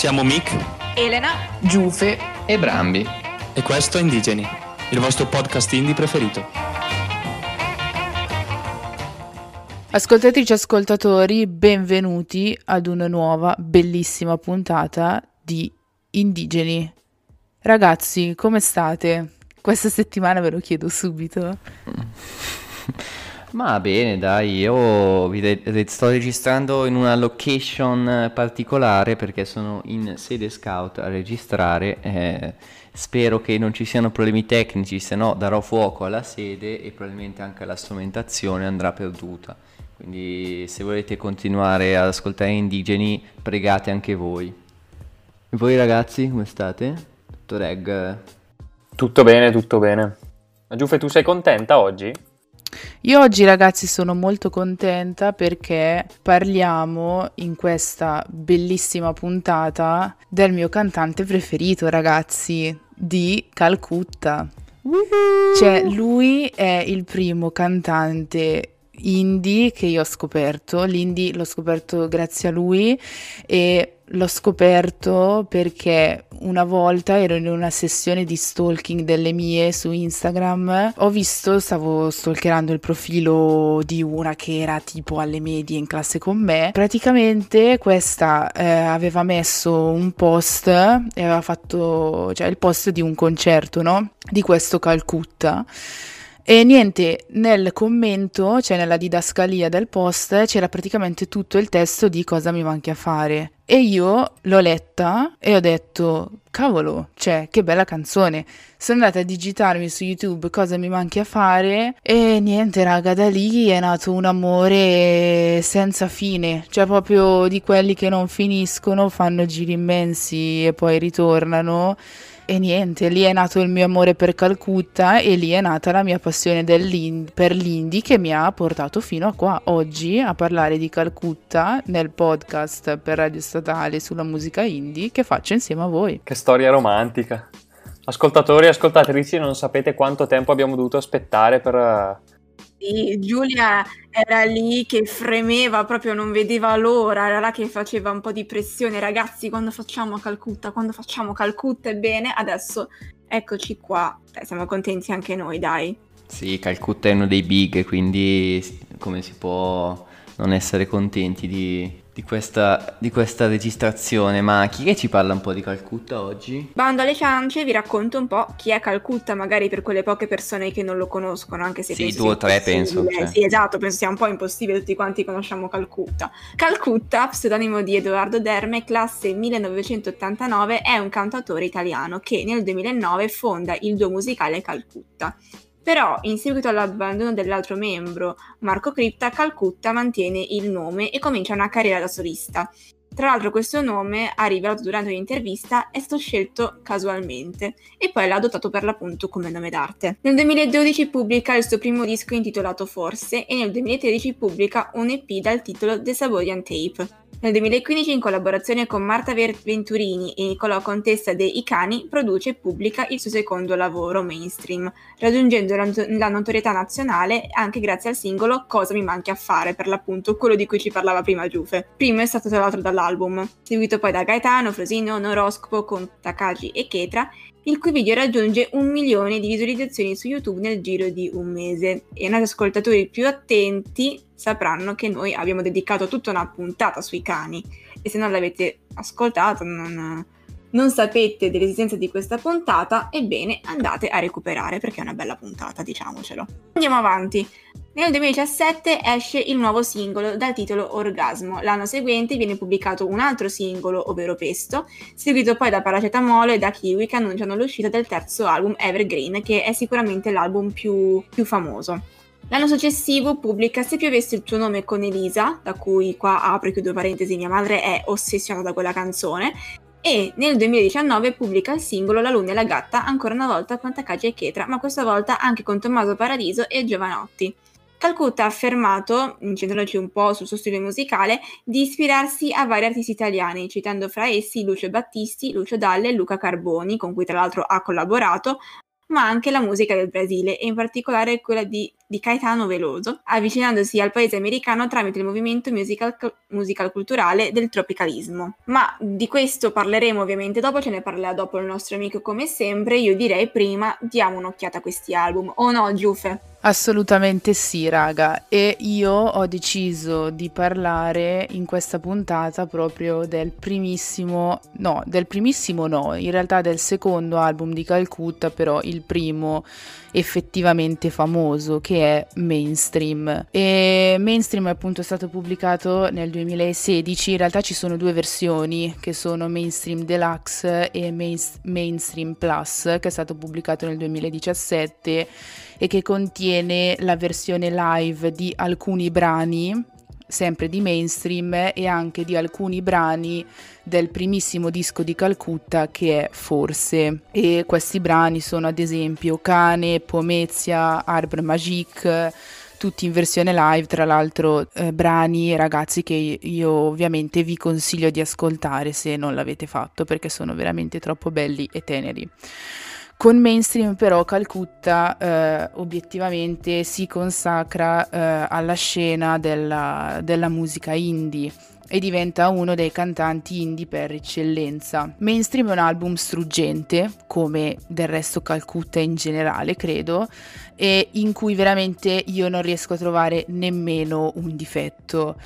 Siamo Mick, Elena, Giufe e Brambi. E questo è Indigeni, il vostro podcast indie preferito. Ascoltatrici e ascoltatori, benvenuti ad una nuova bellissima puntata di Indigeni. Ragazzi, come state? Questa settimana ve lo chiedo subito. Ma bene, dai, io vi sto registrando in una location particolare perché sono in sede scout a registrare. Eh, spero che non ci siano problemi tecnici, se no darò fuoco alla sede e probabilmente anche la strumentazione andrà perduta. Quindi se volete continuare ad ascoltare indigeni, pregate anche voi. E voi ragazzi, come state? Tutto reg? Tutto bene, tutto bene. Giuffe, tu sei contenta oggi? Io oggi ragazzi sono molto contenta perché parliamo in questa bellissima puntata del mio cantante preferito ragazzi, di Calcutta. Cioè lui è il primo cantante indie che io ho scoperto, l'indie l'ho scoperto grazie a lui e l'ho scoperto perché una volta ero in una sessione di stalking delle mie su Instagram, ho visto, stavo stalkerando il profilo di una che era tipo alle medie in classe con me, praticamente questa eh, aveva messo un post e aveva fatto, cioè il post di un concerto, no? Di questo Calcutta e niente, nel commento, cioè nella didascalia del post, c'era praticamente tutto il testo di cosa mi manchi a fare. E io l'ho letta e ho detto, cavolo, cioè, che bella canzone. Sono andata a digitarmi su YouTube cosa mi manchi a fare e niente, raga, da lì è nato un amore senza fine, cioè proprio di quelli che non finiscono, fanno giri immensi e poi ritornano. E niente, lì è nato il mio amore per Calcutta e lì è nata la mia passione per l'indie che mi ha portato fino a qua oggi a parlare di Calcutta nel podcast per Radio Statale sulla musica indie che faccio insieme a voi. Che storia romantica. Ascoltatori e ascoltatrici, non sapete quanto tempo abbiamo dovuto aspettare per sì, Giulia era lì che fremeva, proprio non vedeva l'ora, era là che faceva un po' di pressione. Ragazzi, quando facciamo Calcutta, quando facciamo Calcutta, ebbene, adesso eccoci qua. Beh, siamo contenti anche noi, dai. Sì, Calcutta è uno dei big, quindi come si può non essere contenti di, di questa, di questa, registrazione, ma chi che ci parla un po' di Calcutta oggi? Bando alle ciance, vi racconto un po' chi è Calcutta, magari per quelle poche persone che non lo conoscono, anche se sì, due o tre penso. Cioè. Sì, esatto, penso sia un po' impossibile, tutti quanti conosciamo Calcutta. Calcutta, pseudonimo di Edoardo Derme, classe 1989, è un cantautore italiano che nel 2009 fonda il duo musicale Calcutta. Però, in seguito all'abbandono dell'altro membro, Marco Cripta, Calcutta mantiene il nome e comincia una carriera da solista. Tra l'altro questo nome, ha rivelato durante un'intervista, è stato scelto casualmente e poi l'ha adottato per l'appunto come nome d'arte. Nel 2012 pubblica il suo primo disco intitolato Forse e nel 2013 pubblica un EP dal titolo The Saborian Tape. Nel 2015, in collaborazione con Marta Venturini e Nicolò Contessa de Cani, produce e pubblica il suo secondo lavoro mainstream, raggiungendo la notorietà nazionale anche grazie al singolo Cosa mi manchi a fare, per l'appunto quello di cui ci parlava prima Giufe. Primo è stato tra l'altro dall'album, seguito poi da Gaetano, Frosino, Noroscopo con Takagi e Ketra il cui video raggiunge un milione di visualizzazioni su YouTube nel giro di un mese. E i nostri ascoltatori più attenti sapranno che noi abbiamo dedicato tutta una puntata sui cani e se non l'avete ascoltato, non, non sapete dell'esistenza di questa puntata, ebbene andate a recuperare perché è una bella puntata, diciamocelo. Andiamo avanti. Nel 2017 esce il nuovo singolo dal titolo Orgasmo. L'anno seguente viene pubblicato un altro singolo, ovvero Pesto, seguito poi da Paracetamolo e da Kiwi che annunciano l'uscita del terzo album Evergreen, che è sicuramente l'album più, più famoso. L'anno successivo pubblica Se piovesse il tuo nome con Elisa, da cui qua apro e chiudo parentesi, mia madre è ossessionata da quella canzone, e nel 2019 pubblica il singolo La Luna e la Gatta, ancora una volta con Takagi e Chetra, ma questa volta anche con Tommaso Paradiso e Giovanotti. Calcutta ha affermato, incentrandoci un po' sul suo stile musicale, di ispirarsi a vari artisti italiani, citando fra essi Lucio Battisti, Lucio Dalle e Luca Carboni, con cui tra l'altro ha collaborato, ma anche la musica del Brasile, e in particolare quella di di Caetano Veloso, avvicinandosi al paese americano tramite il movimento musical, musical culturale del tropicalismo. Ma di questo parleremo ovviamente dopo, ce ne parlerà dopo il nostro amico come sempre, io direi prima diamo un'occhiata a questi album, o no Giuffe? Assolutamente sì, raga. E io ho deciso di parlare in questa puntata proprio del primissimo, no, del primissimo no, in realtà del secondo album di Calcutta, però il primo effettivamente famoso che è Mainstream. E Mainstream è appunto stato pubblicato nel 2016, in realtà ci sono due versioni che sono Mainstream Deluxe e Main- Mainstream Plus che è stato pubblicato nel 2017 e che contiene la versione live di alcuni brani sempre di mainstream e anche di alcuni brani del primissimo disco di Calcutta che è Forse e questi brani sono ad esempio Cane, Pomezia, Arbre Magique tutti in versione live, tra l'altro eh, brani ragazzi che io ovviamente vi consiglio di ascoltare se non l'avete fatto perché sono veramente troppo belli e teneri. Con mainstream però Calcutta eh, obiettivamente si consacra eh, alla scena della, della musica indie e diventa uno dei cantanti indie per eccellenza. Mainstream è un album struggente, come del resto Calcutta in generale, credo, e in cui veramente io non riesco a trovare nemmeno un difetto.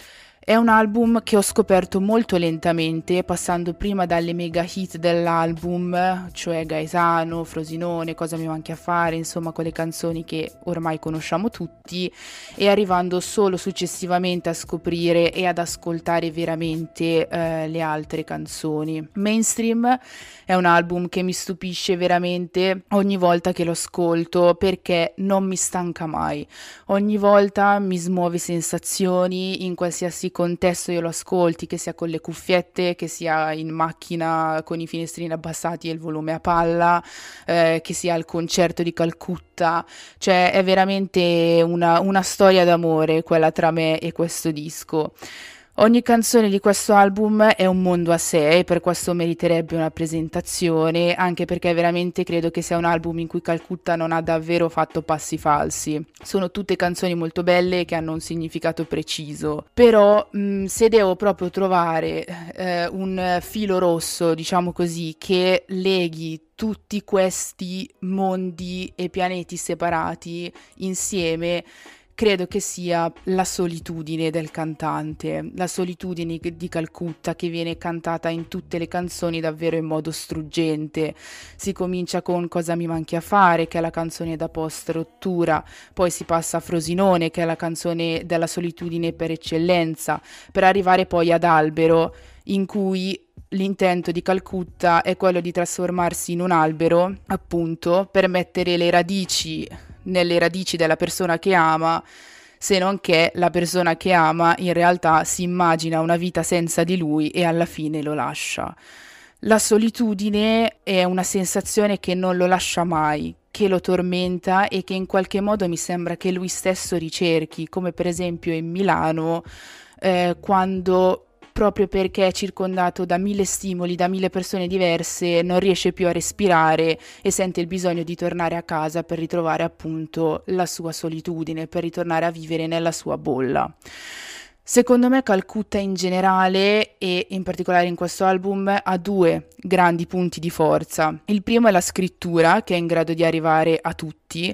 È un album che ho scoperto molto lentamente, passando prima dalle mega hit dell'album, cioè Gaetano, Frosinone, Cosa mi manchi a fare, insomma quelle canzoni che ormai conosciamo tutti, e arrivando solo successivamente a scoprire e ad ascoltare veramente eh, le altre canzoni. Mainstream è un album che mi stupisce veramente ogni volta che lo ascolto perché non mi stanca mai. Ogni volta mi smuove sensazioni in qualsiasi contesto io lo ascolti, che sia con le cuffiette, che sia in macchina con i finestrini abbassati e il volume a palla, eh, che sia al concerto di Calcutta, cioè è veramente una, una storia d'amore quella tra me e questo disco. Ogni canzone di questo album è un mondo a sé e per questo meriterebbe una presentazione, anche perché veramente credo che sia un album in cui Calcutta non ha davvero fatto passi falsi. Sono tutte canzoni molto belle che hanno un significato preciso, però mh, mm, se devo proprio trovare eh, un filo rosso, diciamo così, che leghi tutti questi mondi e pianeti separati insieme, credo che sia la solitudine del cantante, la solitudine di Calcutta che viene cantata in tutte le canzoni davvero in modo struggente. Si comincia con Cosa mi manchi a fare, che è la canzone da post rottura, poi si passa a Frosinone, che è la canzone della solitudine per eccellenza, per arrivare poi ad Albero, in cui l'intento di Calcutta è quello di trasformarsi in un albero, appunto, per mettere le radici nelle radici della persona che ama, se non che la persona che ama in realtà si immagina una vita senza di lui e alla fine lo lascia. La solitudine è una sensazione che non lo lascia mai, che lo tormenta e che in qualche modo mi sembra che lui stesso ricerchi, come per esempio in Milano, eh, quando proprio perché è circondato da mille stimoli, da mille persone diverse, non riesce più a respirare e sente il bisogno di tornare a casa per ritrovare appunto la sua solitudine, per ritornare a vivere nella sua bolla. Secondo me Calcutta in generale e in particolare in questo album ha due grandi punti di forza. Il primo è la scrittura che è in grado di arrivare a tutti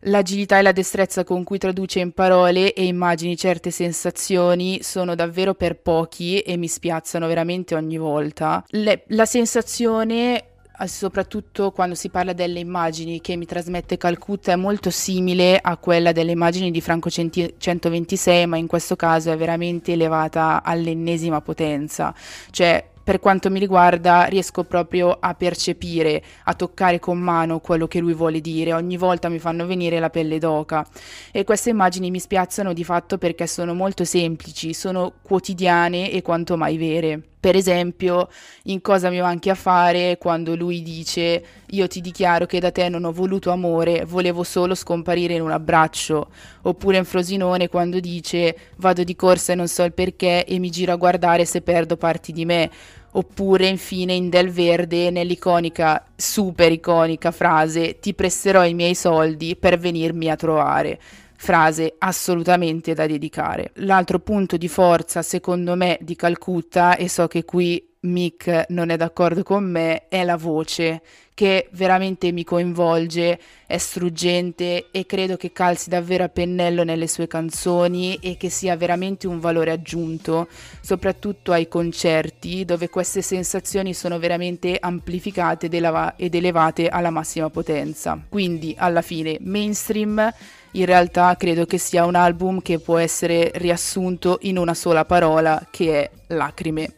L'agilità e la destrezza con cui traduce in parole e immagini certe sensazioni sono davvero per pochi e mi spiazzano veramente ogni volta. Le, la sensazione eh, soprattutto quando si parla delle immagini che mi trasmette Calcutta è molto simile a quella delle immagini di Franco 126 ma in questo caso è veramente elevata all'ennesima potenza cioè per quanto mi riguarda riesco proprio a percepire, a toccare con mano quello che lui vuole dire, ogni volta mi fanno venire la pelle d'oca e queste immagini mi spiazzano di fatto perché sono molto semplici, sono quotidiane e quanto mai vere. Per esempio, in cosa mi manchi a fare quando lui dice io ti dichiaro che da te non ho voluto amore, volevo solo scomparire in un abbraccio, oppure in Frosinone quando dice vado di corsa e non so il perché e mi giro a guardare se perdo parti di me, oppure infine in Del Verde nell'iconica, super iconica frase ti presterò i miei soldi per venirmi a trovare. Frase assolutamente da dedicare. L'altro punto di forza, secondo me, di Calcutta, e so che qui Mick non è d'accordo con me, è la voce che veramente mi coinvolge, è struggente e credo che calzi davvero a pennello nelle sue canzoni e che sia veramente un valore aggiunto, soprattutto ai concerti dove queste sensazioni sono veramente amplificate ed elevate alla massima potenza. Quindi alla fine mainstream in realtà credo che sia un album che può essere riassunto in una sola parola che è lacrime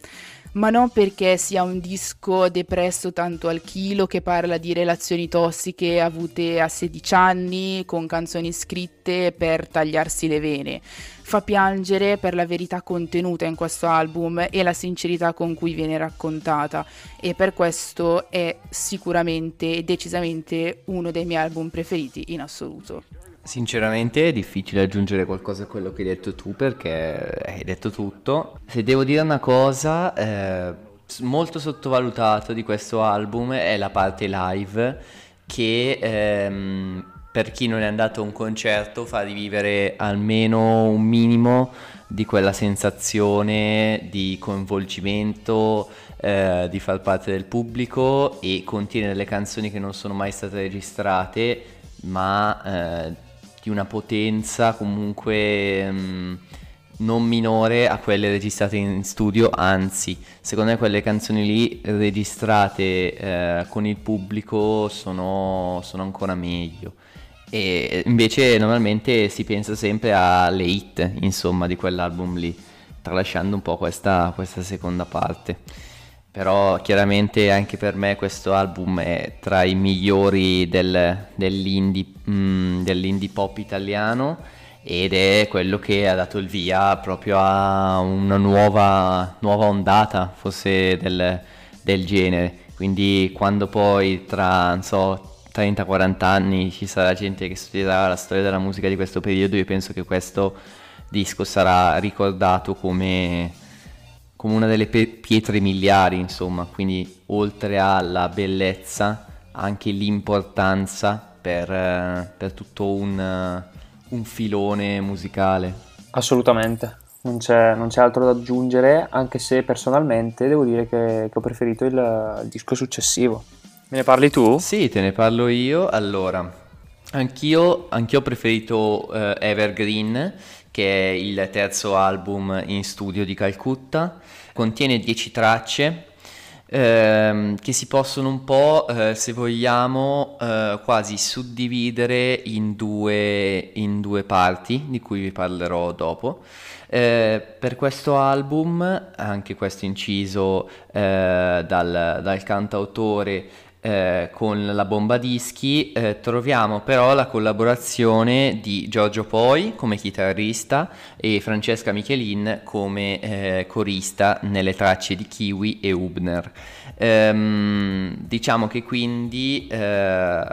ma non perché sia un disco depresso tanto al chilo che parla di relazioni tossiche avute a 16 anni con canzoni scritte per tagliarsi le vene. Fa piangere per la verità contenuta in questo album e la sincerità con cui viene raccontata e per questo è sicuramente e decisamente uno dei miei album preferiti in assoluto. Sinceramente è difficile aggiungere qualcosa a quello che hai detto tu perché hai detto tutto. Se devo dire una cosa, eh, molto sottovalutato di questo album è la parte live che ehm, per chi non è andato a un concerto fa rivivere almeno un minimo di quella sensazione di coinvolgimento, eh, di far parte del pubblico e contiene delle canzoni che non sono mai state registrate ma eh, di una potenza comunque mh, mm, non minore a quelle registrate in studio, anzi, secondo me quelle canzoni lì registrate eh, con il pubblico sono, sono ancora meglio. E invece normalmente si pensa sempre alle hit, insomma, di quell'album lì, tralasciando un po' questa, questa seconda parte però chiaramente anche per me questo album è tra i migliori del, dell'indie, mm, dell'indie, pop italiano ed è quello che ha dato il via proprio a una nuova, nuova ondata forse del, del, genere. Quindi quando poi tra so, 30-40 anni ci sarà gente che studierà la storia della musica di questo periodo io penso che questo disco sarà ricordato come come una delle pe- pietre miliari, insomma, quindi oltre alla bellezza, anche l'importanza per, eh, per tutto un, un, filone musicale. Assolutamente, non c'è, non c'è, altro da aggiungere, anche se personalmente devo dire che, che ho preferito il, il, disco successivo. Me ne parli tu? Sì, te ne parlo io. Allora, anch'io, anch'io ho preferito uh, Evergreen che è il terzo album in studio di Calcutta. Contiene 10 tracce ehm, che si possono un po', eh, se vogliamo, eh, quasi suddividere in due, in due, parti, di cui vi parlerò dopo. Eh, per questo album, anche questo inciso eh, dal, dal cantautore eh, con la bomba dischi eh, troviamo però la collaborazione di Giorgio Poi come chitarrista e Francesca Michelin come eh, corista nelle tracce di Kiwi e Hubner. Ehm, diciamo che quindi eh,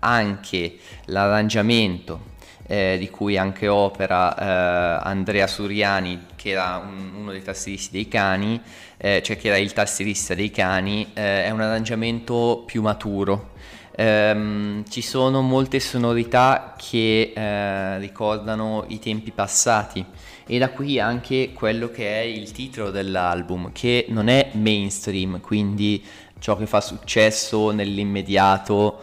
anche l'arrangiamento eh, di cui anche opera Andrea Suriani, che era un, uno dei tastieristi dei cani, eh, cioè che era il tastierista dei cani, eh, è un arrangiamento più maturo. Um, ci sono molte sonorità che uh, ricordano i tempi passati e da qui anche quello che è il titolo dell'album che non è mainstream quindi ciò che fa successo nell'immediato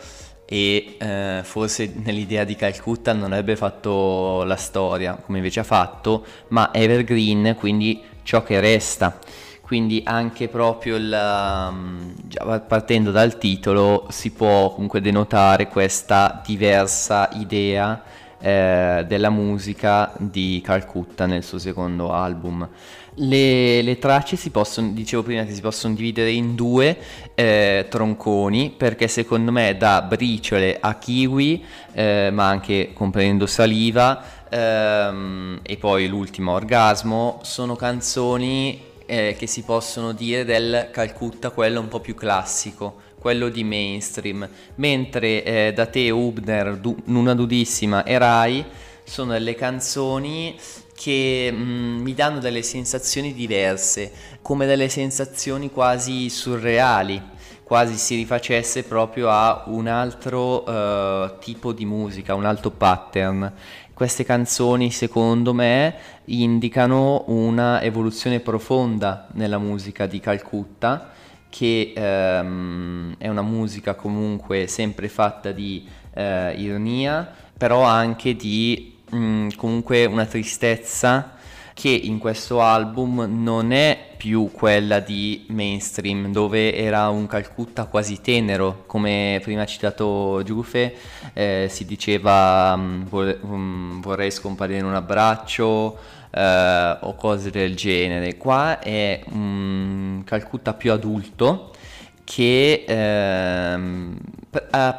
e uh, forse nell'idea di Calcutta non avrebbe fatto la storia come invece ha fatto ma evergreen quindi ciò che resta quindi anche proprio il, um, partendo dal titolo si può comunque denotare questa diversa idea eh, della musica di Calcutta nel suo secondo album. Le, le, tracce si possono, dicevo prima che si possono dividere in due eh, tronconi perché secondo me da briciole a kiwi, eh, ma anche comprendendo saliva ehm, e poi l'ultimo orgasmo, sono canzoni eh, che si possono dire del Calcutta, quello un po' più classico, quello di mainstream, mentre eh, da te Hubner, du- Nuna Dudissima e Rai sono delle canzoni che mh, mi danno delle sensazioni diverse, come delle sensazioni quasi surreali, quasi si rifacesse proprio a un altro uh, tipo di musica, un altro pattern. Queste canzoni, secondo me, indicano una evoluzione profonda nella musica di Calcutta, che ehm, è una musica comunque sempre fatta di eh, ironia, però anche di mm, comunque una tristezza che in questo album non è più quella di mainstream, dove era un Calcutta quasi tenero, come prima citato Giuffe, eh, si diceva um, vorrei scomparire in un abbraccio eh, o cose del genere. Qua è un Calcutta più adulto che ehm,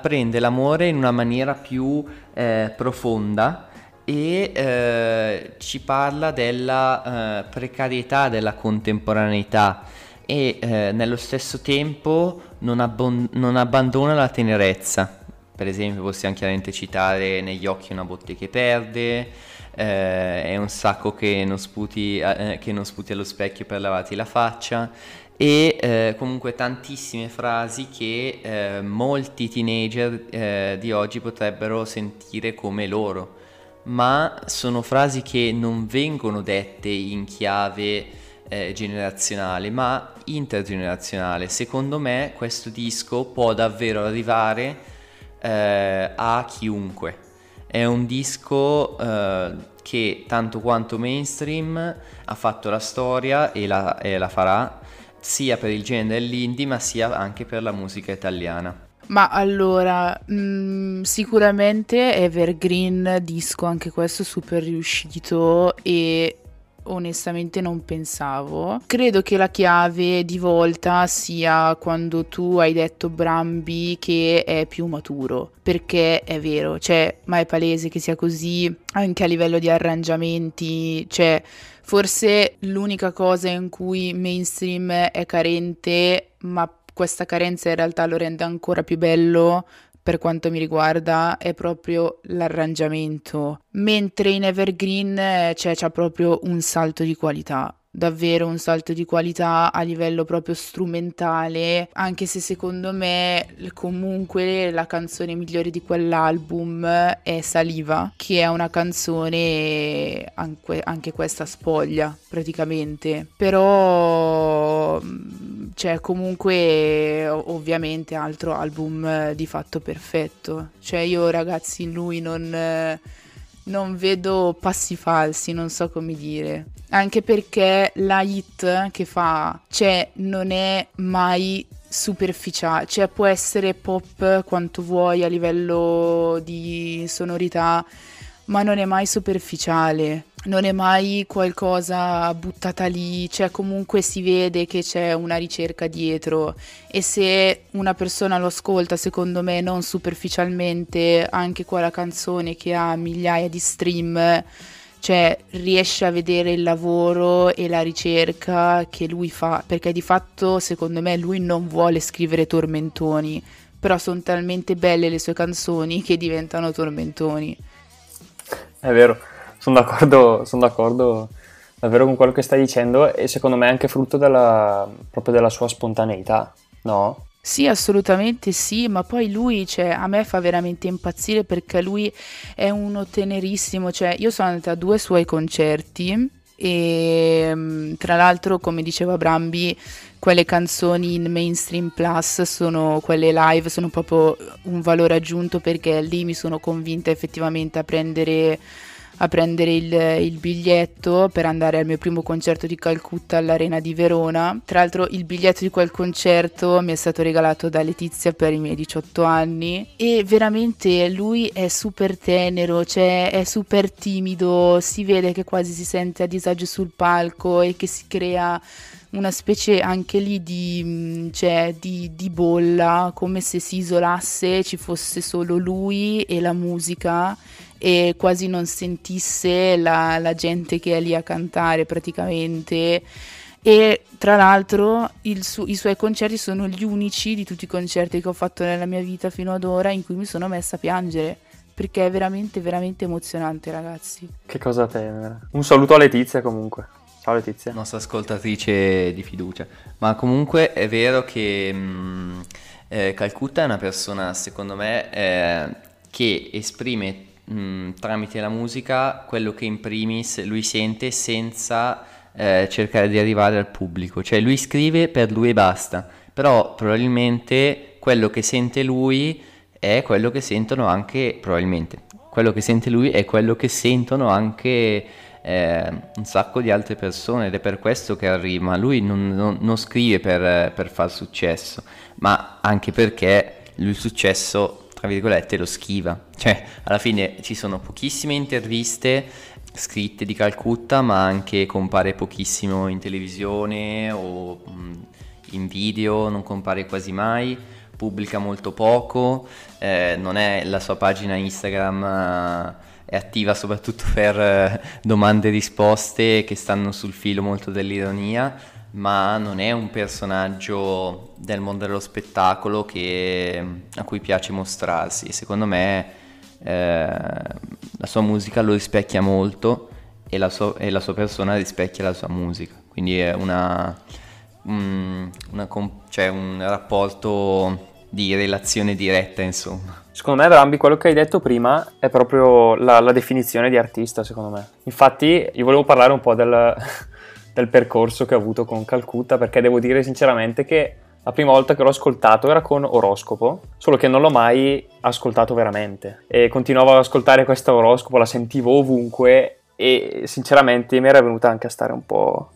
prende l'amore in una maniera più eh, profonda e eh, ci parla della eh, precarietà della contemporaneità e eh, nello stesso tempo non, abbon- non, abbandona la tenerezza. Per esempio possiamo chiaramente citare Negli occhi una botte che perde, eh, è un sacco che non, sputi, eh, che non sputi allo specchio per lavarti la faccia e eh, comunque tantissime frasi che molti teenager di oggi potrebbero sentire come loro ma sono frasi che non vengono dette in chiave eh, generazionale, ma intergenerazionale. Secondo me questo disco può davvero arrivare eh, a chiunque. È un disco eh, che tanto quanto mainstream ha fatto la storia e la, e la farà sia per il genere dell'indie ma sia anche per la musica italiana. Ma allora, mh, mm, sicuramente Evergreen disco, anche questo super riuscito e onestamente non pensavo. Credo che la chiave di volta sia quando tu hai detto Brambi che è più maturo, perché è vero, cioè, ma è palese che sia così anche a livello di arrangiamenti, cioè forse l'unica cosa in cui mainstream è carente, ma questa carenza in realtà lo rende ancora più bello per quanto mi riguarda è proprio l'arrangiamento, mentre in Evergreen eh, c'è, c'è proprio un salto di qualità davvero un salto di qualità a livello proprio strumentale, anche se secondo me comunque la canzone migliore di quell'album è Saliva, che è una canzone anche, anche questa spoglia praticamente, però cioè comunque ovviamente altro album di fatto perfetto, cioè io ragazzi in lui non non vedo passi falsi, non so come dire. Anche perché la hit che fa, cioè, non è mai superficiale, cioè può essere pop quanto vuoi a livello di sonorità, ma non è mai superficiale non è mai qualcosa buttata lì, cioè comunque si vede che c'è una ricerca dietro e se una persona lo ascolta secondo me non superficialmente anche quella canzone che ha migliaia di stream cioè riesce a vedere il lavoro e la ricerca che lui fa perché di fatto secondo me lui non vuole scrivere tormentoni però sono talmente belle le sue canzoni che diventano tormentoni. È vero sono d'accordo, sono d'accordo davvero con quello che stai dicendo e secondo me è anche frutto della, proprio della sua spontaneità, no? Sì, assolutamente sì, ma poi lui, cioè, a me fa veramente impazzire perché lui è uno tenerissimo, cioè, io sono andata a due suoi concerti e mm, tra l'altro, come diceva Brambi, quelle canzoni in mainstream plus sono quelle live, sono proprio un valore aggiunto perché lì mi sono convinta effettivamente a prendere a prendere il, il, biglietto per andare al mio primo concerto di Calcutta all'Arena di Verona. Tra l'altro il biglietto di quel concerto mi è stato regalato da Letizia per i miei 18 anni e veramente lui è super tenero, cioè è super timido, si vede che quasi si sente a disagio sul palco e che si crea una specie anche lì di, mm, cioè, di, di bolla, come se si isolasse, ci fosse solo lui e la musica e quasi non sentisse la, la gente che è lì a cantare praticamente. E tra l'altro su- i suoi concerti sono gli unici di tutti i concerti che ho fatto nella mia vita fino ad ora in cui mi sono messa a piangere perché è veramente veramente emozionante ragazzi. Che cosa tenera. Un saluto a Letizia comunque. Ciao Letizia. Nostra ascoltatrice di fiducia. Ma comunque è vero che mh, mm, eh, Calcutta è una persona secondo me eh, che esprime mh, mm, tramite la musica quello che in primis lui sente senza eh, cercare di arrivare al pubblico, cioè lui scrive per lui e basta, però probabilmente quello che sente lui è quello che sentono anche, probabilmente, quello che sente lui è quello che sentono anche eh, un sacco di altre persone ed è per questo che arriva. Lui non, non, non scrive per, per far successo, ma anche perché il successo, tra virgolette, lo schiva. Cioè, alla fine ci sono pochissime interviste scritte di Calcutta, ma anche compare pochissimo in televisione o mh, in video, non compare quasi mai, pubblica molto poco, eh, non è la sua pagina Instagram eh, è attiva soprattutto per eh, domande e risposte che stanno sul filo molto dell'ironia, ma non è un personaggio del mondo dello spettacolo che, a cui piace mostrarsi secondo me eh, la sua musica lo rispecchia molto e la, sua, e la, sua, persona rispecchia la sua musica, quindi è una, un, una, cioè un rapporto di relazione diretta insomma. Secondo me, Brambi, quello che hai detto prima è proprio la, la definizione di artista, secondo me. Infatti, io volevo parlare un po' del, del percorso che ho avuto con Calcutta, perché devo dire sinceramente che la prima volta che l'ho ascoltato era con Oroscopo, solo che non l'ho mai ascoltato veramente. E continuavo ad ascoltare questo oroscopo, la sentivo ovunque e sinceramente mi era venuta anche a stare un po'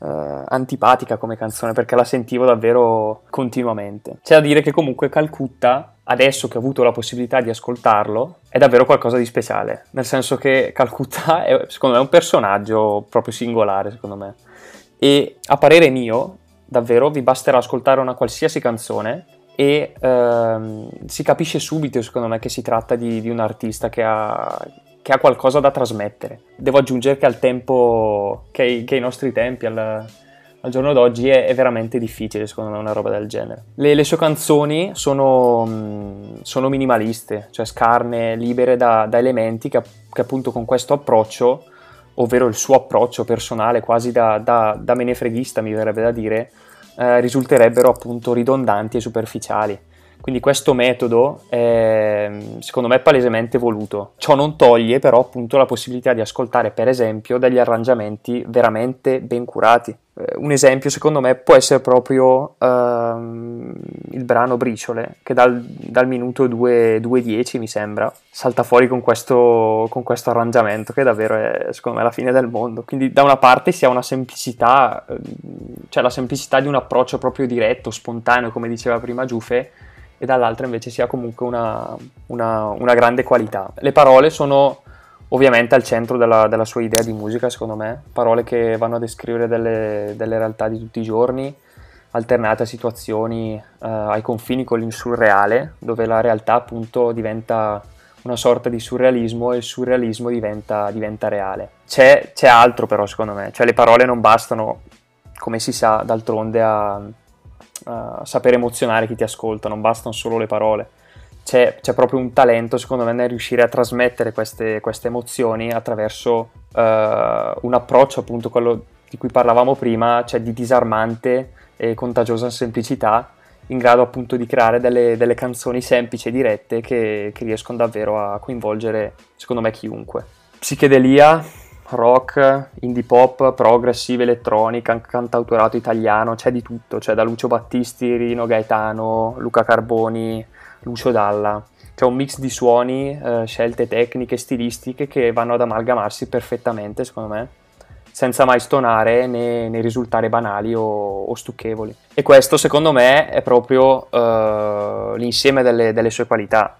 uh, antipatica come canzone perché la sentivo davvero continuamente. C'è da dire che comunque Calcutta, adesso che ho avuto la possibilità di ascoltarlo, è davvero qualcosa di speciale, nel senso che Calcutta è secondo me un personaggio proprio singolare, secondo me. E a parere mio, davvero, vi basterà ascoltare una qualsiasi canzone e ehm, si capisce subito, secondo me, che si tratta di, di un artista che ha, che ha qualcosa da trasmettere. Devo aggiungere che al tempo, che che ai nostri tempi, al, al giorno d'oggi, è, è, veramente difficile secondo me una roba del genere. Le, le sue canzoni sono, mm, sono, minimaliste, cioè scarne, libere da, da elementi che, che, appunto con questo approccio, ovvero il suo approccio personale, quasi da, da, da menefreghista mi verrebbe da dire, eh, risulterebbero appunto ridondanti e superficiali. Quindi questo metodo è secondo me palesemente voluto. Ciò non toglie però appunto la possibilità di ascoltare per esempio degli arrangiamenti veramente ben curati. Eh, un esempio secondo me può essere proprio uh, il brano Briciole che dal, dal minuto 2.10 mi sembra salta fuori con questo, con questo arrangiamento che davvero è secondo me la fine del mondo. Quindi da una parte si ha una semplicità, ehm, cioè la semplicità di un approccio proprio diretto, spontaneo come diceva prima Giuffe e dall'altra invece si ha comunque una, una, una grande qualità. Le parole sono ovviamente al centro della, della, sua idea di musica, secondo me, parole che vanno a descrivere delle, delle realtà di tutti i giorni, alternate a situazioni eh, ai confini con il surreale, dove la realtà appunto diventa una sorta di surrealismo e il surrealismo diventa, diventa reale. C'è, c'è, altro però secondo me, cioè le parole non bastano, come si sa d'altronde, a, uh, saper emozionare chi ti ascolta, non bastano solo le parole. C'è, c'è, proprio un talento, secondo me, nel riuscire a trasmettere queste, queste emozioni attraverso uh, un approccio, appunto, quello di cui parlavamo prima, cioè di disarmante e contagiosa semplicità, in grado appunto di creare delle, delle canzoni semplici e dirette che, che riescono davvero a coinvolgere, secondo me, chiunque. Psichedelia, rock, indie pop, progressive, elettronica, cantautorato italiano, c'è di tutto, c'è da Lucio Battisti, Rino Gaetano, Luca Carboni, Lucio Dalla. C'è un mix di suoni, eh, scelte tecniche, stilistiche che vanno ad amalgamarsi perfettamente, secondo me, senza mai stonare né, né risultare banali o, o, stucchevoli. E questo, secondo me, è proprio eh, l'insieme delle, delle sue qualità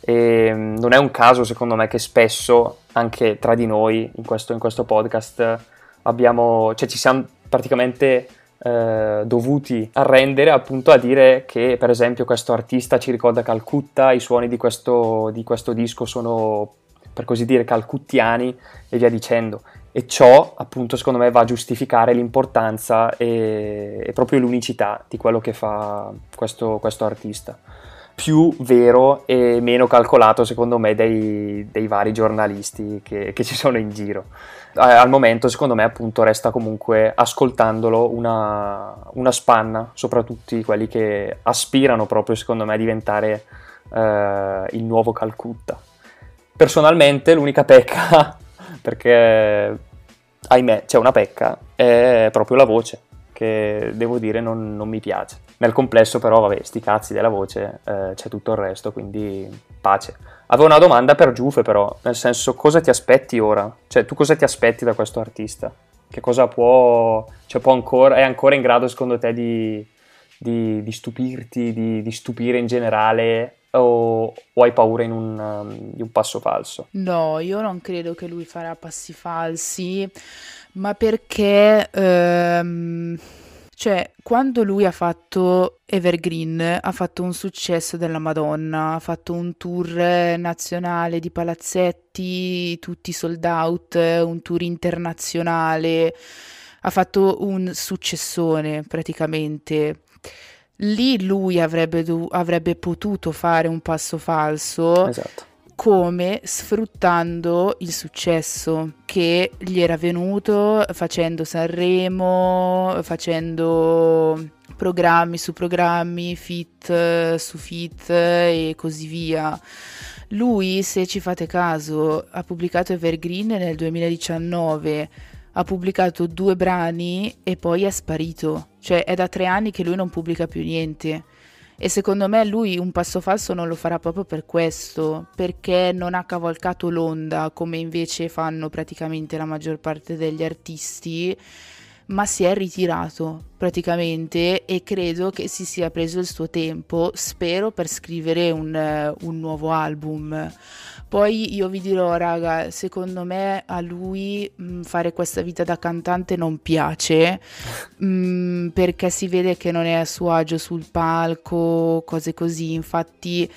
e mm, non è un caso, secondo me, che spesso anche tra di noi in questo, in questo podcast abbiamo, cioè ci siamo praticamente eh, dovuti arrendere appunto a dire che per esempio questo artista ci ricorda Calcutta, i suoni di questo, di questo disco sono per così dire calcuttiani e via dicendo. E ciò appunto secondo me va a giustificare l'importanza e, e proprio l'unicità di quello che fa questo, questo artista più vero e meno calcolato secondo me dei, dei vari giornalisti che, che, ci sono in giro. Al momento secondo me appunto resta comunque ascoltandolo una, una spanna, soprattutto quelli che aspirano proprio secondo me a diventare eh, il nuovo Calcutta. Personalmente l'unica pecca, perché ahimè c'è una pecca, è proprio la voce, che devo dire non, non mi piace. Nel complesso però, vabbè, sti cazzi della voce, eh, c'è tutto il resto, quindi pace. Avevo una domanda per Giufe però, nel senso cosa ti aspetti ora? Cioè tu cosa ti aspetti da questo artista? Che cosa può, cioè può ancora, è ancora in grado secondo te di, di, di stupirti, di, di, stupire in generale o, o hai paura un, um, di un passo falso? No, io non credo che lui farà passi falsi, ma perché... Ehm cioè, quando lui ha fatto Evergreen, ha fatto un successo della Madonna, ha fatto un tour nazionale di palazzetti, tutti sold out, un tour internazionale, ha fatto un successone praticamente. Lì lui avrebbe, do- avrebbe potuto fare un passo falso. Esatto come sfruttando il successo che gli era venuto facendo Sanremo, facendo programmi su programmi, fit su fit e così via. Lui, se ci fate caso, ha pubblicato Evergreen nel 2019, ha pubblicato due brani e poi è sparito. Cioè è da tre anni che lui non pubblica più niente. E secondo me lui un passo falso non lo farà proprio per questo, perché non ha cavalcato l'onda come invece fanno praticamente la maggior parte degli artisti, ma si è ritirato praticamente e credo che si sia preso il suo tempo, spero, per scrivere un, un nuovo album. Poi io vi dirò, raga, secondo me a lui mh, mm, fare questa vita da cantante non piace mh, mm, perché si vede che non è a suo agio sul palco, cose così. Infatti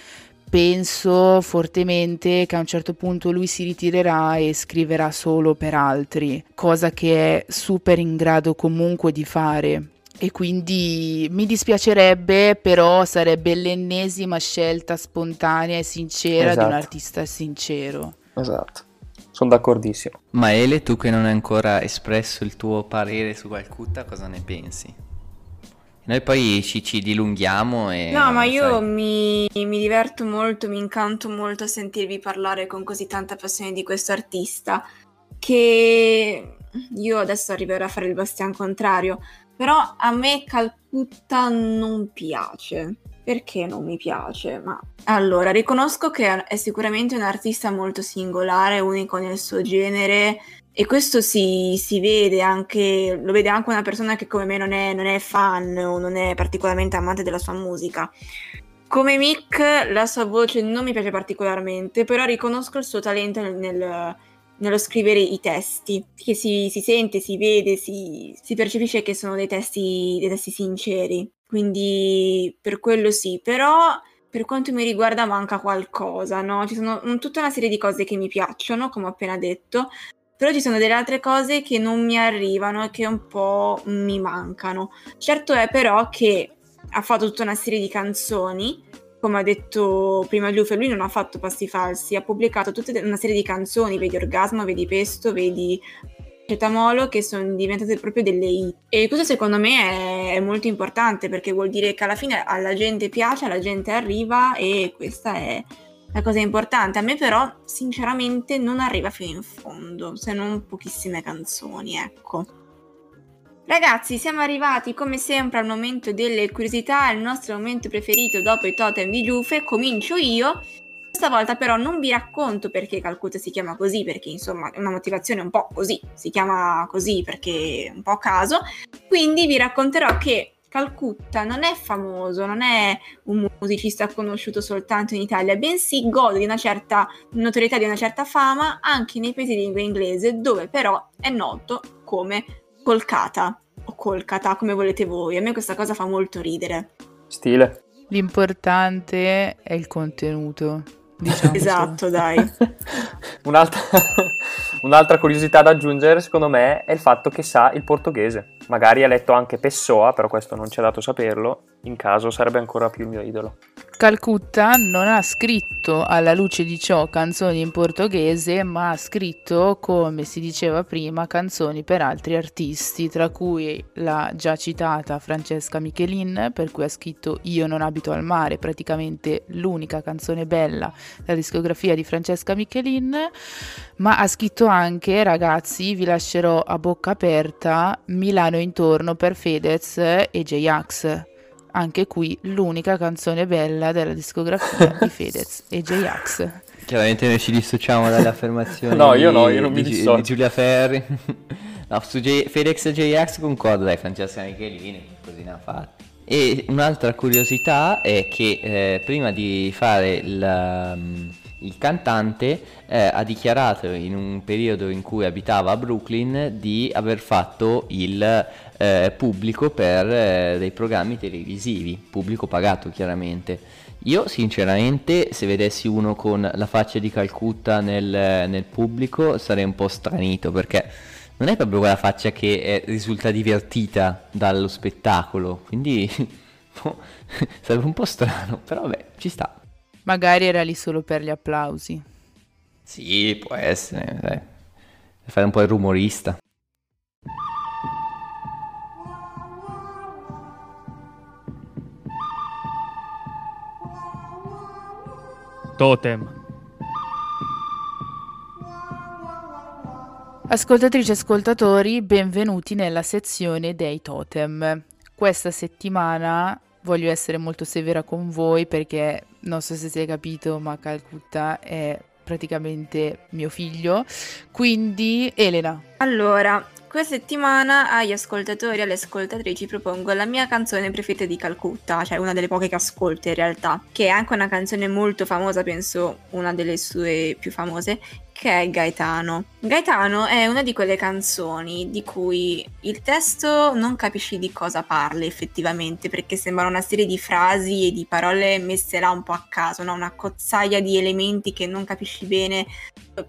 penso fortemente che a un certo punto lui si ritirerà e scriverà solo per altri, cosa che è super in grado comunque di fare e quindi mi dispiacerebbe, però sarebbe l'ennesima scelta spontanea e sincera esatto. di un esatto. artista sincero. Esatto, sono d'accordissimo. Ma Ele, tu che non hai ancora espresso il tuo parere su Calcutta, cosa ne pensi? Noi poi ci, ci dilunghiamo e... No, ma io mi, mi, diverto molto, mi incanto molto a sentirvi parlare con così tanta passione di questo artista, che io adesso arriverò a fare il bastian contrario, però a me Calcutta non piace. Perché non mi piace? Ma allora, riconosco che è sicuramente un artista molto singolare, unico nel suo genere, e questo si, si vede anche, lo vede anche una persona che come me non è, non è fan o non è particolarmente amante della sua musica. Come Mick, la sua voce non mi piace particolarmente, però riconosco il suo talento nel, nel nello scrivere i testi, che si, si sente, si vede, si, si, percepisce che sono dei testi, dei testi sinceri, quindi per quello sì, però per quanto mi riguarda manca qualcosa, no? Ci sono un, tutta una serie di cose che mi piacciono, come ho appena detto, però ci sono delle altre cose che non mi arrivano e che un po' mi mancano. Certo è però che ha fatto tutta una serie di canzoni come ha detto prima Luffy, lui non ha fatto passi falsi, ha pubblicato tutta una serie di canzoni, vedi Orgasmo, vedi Pesto, vedi Cetamolo, che sono diventate proprio delle hit. E questo secondo me è, molto importante perché vuol dire che alla fine alla gente piace, alla gente arriva e questa è la cosa importante. A me però sinceramente non arriva fino in fondo, se non pochissime canzoni, ecco. Ragazzi, siamo arrivati come sempre al momento delle curiosità, il nostro momento preferito dopo i totem di Giuffe. Comincio io. Stavolta però non vi racconto perché Calcutta si chiama così, perché insomma è una motivazione un po' così, si chiama così perché è un po' a caso. Quindi vi racconterò che Calcutta non è famoso, non è un musicista conosciuto soltanto in Italia, bensì gode di una certa notorietà, di una certa fama anche nei paesi di lingua inglese, dove però è noto come Kolkata o Kolkata, come volete voi. A me questa cosa fa molto ridere. Stile. L'importante è il contenuto. Diciamo esatto, dai. un'altra, un'altra, curiosità da aggiungere, secondo me, è il fatto che sa il portoghese. Magari ha letto anche Pessoa, però questo non ci è dato saperlo. In caso sarebbe ancora più il mio idolo. Calcutta non ha scritto alla luce di ciò canzoni in portoghese, ma ha scritto, come si diceva prima, canzoni per altri artisti, tra cui la già citata Francesca Michelin, per cui ha scritto Io non abito al mare, praticamente l'unica canzone bella della discografia di Francesca Michelin, ma ha scritto anche, ragazzi, vi lascerò a bocca aperta, Milano intorno per Fedez e J-Ax anche qui l'unica canzone bella della discografia di Fedez e J-Ax. Chiaramente noi ci dissociamo dalle affermazioni no, io no, io non di, mi di, di Giulia Ferri. no, su J- Fedez e J-Ax concordo, dai, Francesca Michelini, così ne ha fatti. E un'altra curiosità è che eh, prima di fare il, um, il cantante eh, ha dichiarato in un periodo in cui abitava a Brooklyn di aver fatto il eh, pubblico per eh, dei programmi televisivi, pubblico pagato chiaramente. Io sinceramente se vedessi uno con la faccia di Calcutta nel, nel pubblico sarei un po' stranito perché non è proprio quella faccia che è, risulta divertita dallo spettacolo, quindi boh, sarebbe un po' strano, però vabbè, ci sta. Magari era lì solo per gli applausi. Sì, può essere, dai. Fare un po' il rumorista. Totem. Ascoltatrici e ascoltatori, benvenuti nella sezione dei totem. Questa settimana voglio essere molto severa con voi perché non so se si è capito, ma Calcutta è praticamente mio figlio. Quindi, Elena. Allora, questa settimana agli ascoltatori e alle ascoltatrici propongo la mia canzone preferita di Calcutta, cioè una delle poche che ascolto in realtà, che è anche una canzone molto famosa, penso una delle sue più famose, è Gaetano. Gaetano è una di quelle canzoni di cui il testo non capisci di cosa parli effettivamente, perché sembra una serie di frasi e di parole messe là un po' a caso, no? una cozzaia di elementi che non capisci bene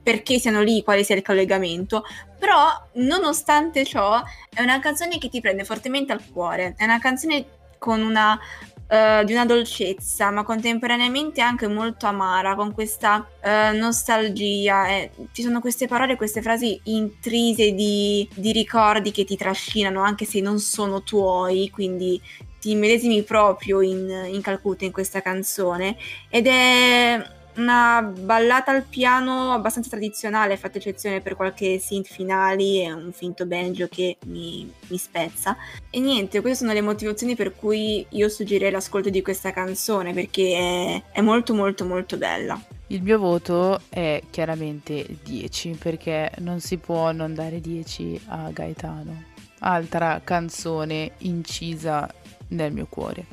perché siano lì, quale sia il collegamento, però nonostante ciò è una canzone che ti prende fortemente al cuore, è una canzone con una Uh, di una dolcezza, ma contemporaneamente anche molto amara, con questa uh, nostalgia. Eh, ci sono queste parole, queste frasi intrise di, di, ricordi che ti trascinano, anche se non sono tuoi, quindi ti medesimi proprio in, in Calcutta in questa canzone. Ed è una ballata al piano abbastanza tradizionale, fatta eccezione per qualche synth finali e un finto banjo che mi, mi, spezza. E niente, queste sono le motivazioni per cui io suggerirei l'ascolto di questa canzone perché è, è molto molto molto bella. Il mio voto è chiaramente 10 perché non si può non dare 10 a Gaetano. Altra canzone incisa nel mio cuore.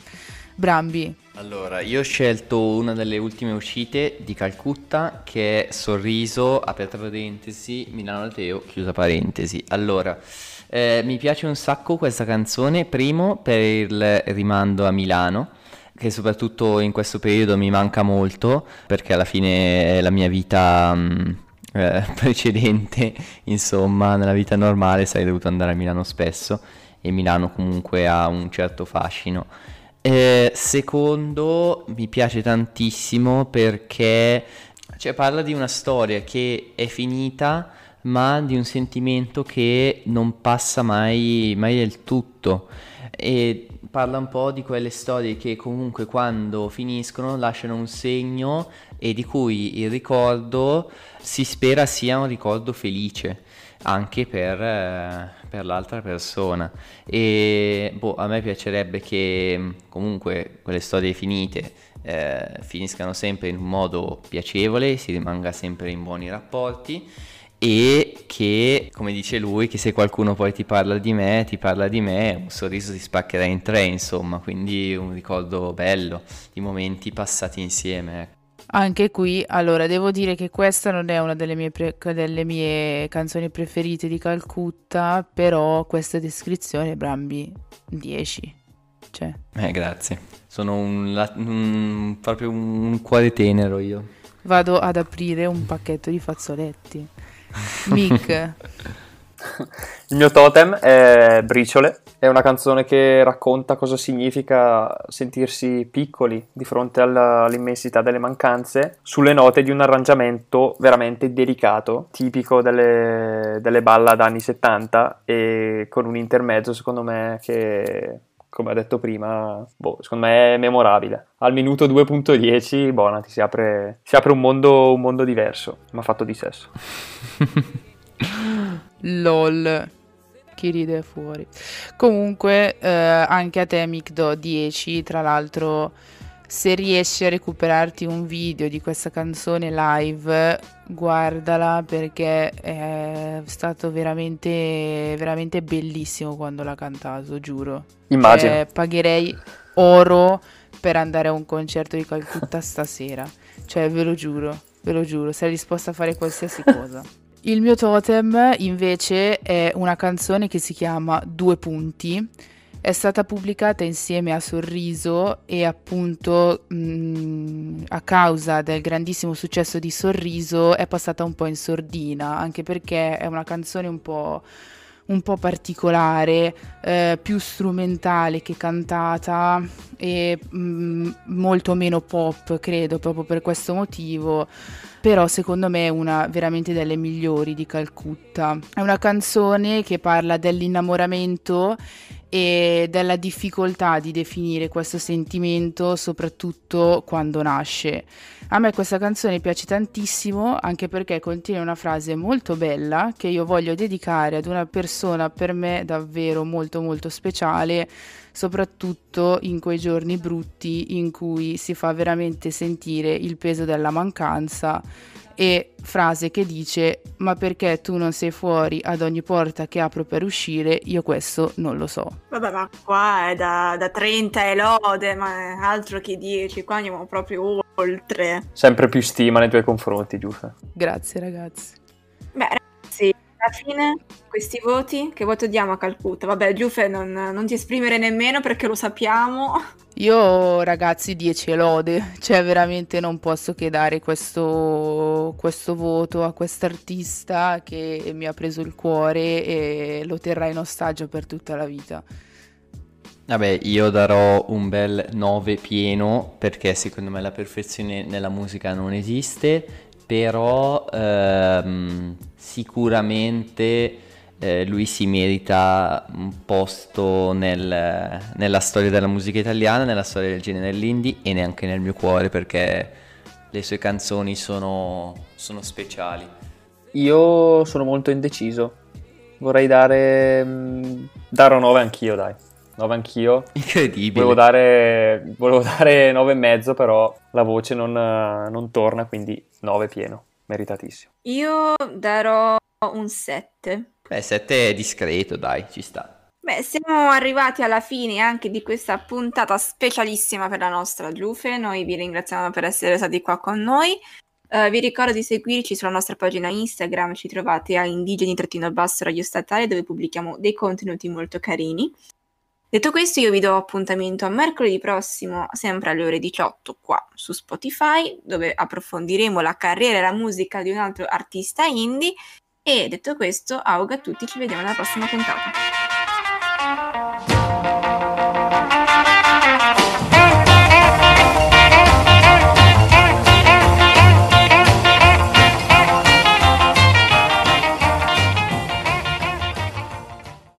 Brambi. Allora, io ho scelto una delle ultime uscite di Calcutta che è Sorriso, aperta parentesi, Milano Teo, chiusa parentesi. Allora, eh, mi piace un sacco questa canzone, primo per il rimando a Milano, che soprattutto in questo periodo mi manca molto, perché alla fine è la mia vita... Mh, mm, eh, precedente, insomma, nella vita normale sarei dovuto andare a Milano spesso e Milano comunque ha un certo fascino. Eh, secondo, mi piace tantissimo perché cioè, parla di una storia che è finita, ma di un sentimento che non passa mai, mai del tutto. E parla un po' di quelle storie che comunque quando finiscono lasciano un segno e di cui il ricordo si spera sia un ricordo felice anche per, eh, per l'altra persona. E boh, a me piacerebbe che mm, comunque quelle storie finite eh, finiscano sempre in un modo piacevole, si rimanga sempre in buoni rapporti e che, come dice lui, che se qualcuno poi ti parla di me, ti parla di me, un sorriso ti spaccherà in tre, insomma, quindi un ricordo bello di momenti passati insieme. Anche qui, allora, devo dire che questa non è una delle mie, pre- delle mie canzoni preferite di Calcutta, però questa descrizione, Brambi, 10. Cioè. Eh, grazie. Sono un, un, proprio un cuore tenero io. Vado ad aprire un pacchetto di fazzoletti. Mick. Il mio totem è briciole È una canzone che racconta cosa significa sentirsi piccoli di fronte alla, all'immensità delle mancanze, sulle note di un arrangiamento veramente delicato, tipico delle, delle ballad anni 70 e con un intermezzo secondo me che come ho detto prima, boh, secondo me è memorabile. Al minuto 2.10, buona, ti si apre, si apre un, mondo, un mondo diverso, ma fatto di sesso. LOL chi ride fuori. Comunque, eh, anche a te, Mic, do 10. Tra l'altro, se riesci a recuperarti un video di questa canzone live, guardala perché è stato veramente, veramente bellissimo quando l'ha cantato, giuro. Immagino. Cioè, pagherei oro per andare a un concerto di Calcutta stasera. Cioè, ve lo giuro, ve lo giuro, sei disposta a fare qualsiasi cosa. Il mio totem invece è una canzone che si chiama Due punti. È stata pubblicata insieme a Sorriso e appunto mh, mm, a causa del grandissimo successo di Sorriso è passata un po' in sordina, anche perché è una canzone un po' un po' particolare, eh, più strumentale che cantata e mh, mm, molto meno pop, credo, proprio per questo motivo. Però secondo me è una veramente delle migliori di Calcutta. È una canzone che parla dell'innamoramento e della difficoltà di definire questo sentimento, soprattutto quando nasce. A me questa canzone piace tantissimo anche perché contiene una frase molto bella che io voglio dedicare ad una persona per me davvero molto molto speciale, soprattutto in quei giorni brutti in cui si fa veramente sentire il peso della mancanza e frase che dice ma perché tu non sei fuori ad ogni porta che apro per uscire? Io questo non lo so. Vabbè ma qua è da, da 30 e lode ma altro che 10 qua andiamo proprio oltre. Sempre più stima nei tuoi confronti Giuffa grazie ragazzi. Beh ragazzi alla fine questi voti, che voto diamo a Calcutta? Vabbè, Giuffe non, non ti esprimere nemmeno perché lo sappiamo. Io ragazzi 10 lode, cioè veramente non posso che dare questo, questo voto a quest'artista che mi ha preso il cuore e lo terrà in ostaggio per tutta la vita. Vabbè, io darò un bel 9 pieno perché secondo me la perfezione nella musica non esiste, però ehm, sicuramente eh, lui si merita un posto nel, nella storia della musica italiana, nella storia del genere dell'indie e neanche nel mio cuore perché le sue canzoni sono, sono speciali. Io sono molto indeciso, vorrei dare... Mm, darò 9 anch'io dai. 9 anch'io. Incredibile. Volevo dare, volevo dare 9,5 però la voce non, non torna quindi 9 pieno, meritatissimo. Io darò un 7 Beh, 7 è discreto, dai, ci sta. Beh, siamo arrivati alla fine anche di questa puntata specialissima per la nostra Giufe. Noi vi ringraziamo per essere stati qua con noi. Uh, vi ricordo di seguirci sulla nostra pagina Instagram, ci trovate a indigeni-basso radio statale dove pubblichiamo dei contenuti molto carini. Detto questo, io vi do appuntamento a mercoledì prossimo, sempre alle ore 18, qua su Spotify, dove approfondiremo la carriera e la musica di un altro artista indie e detto questo, auguro a tutti, ci vediamo alla prossima puntata.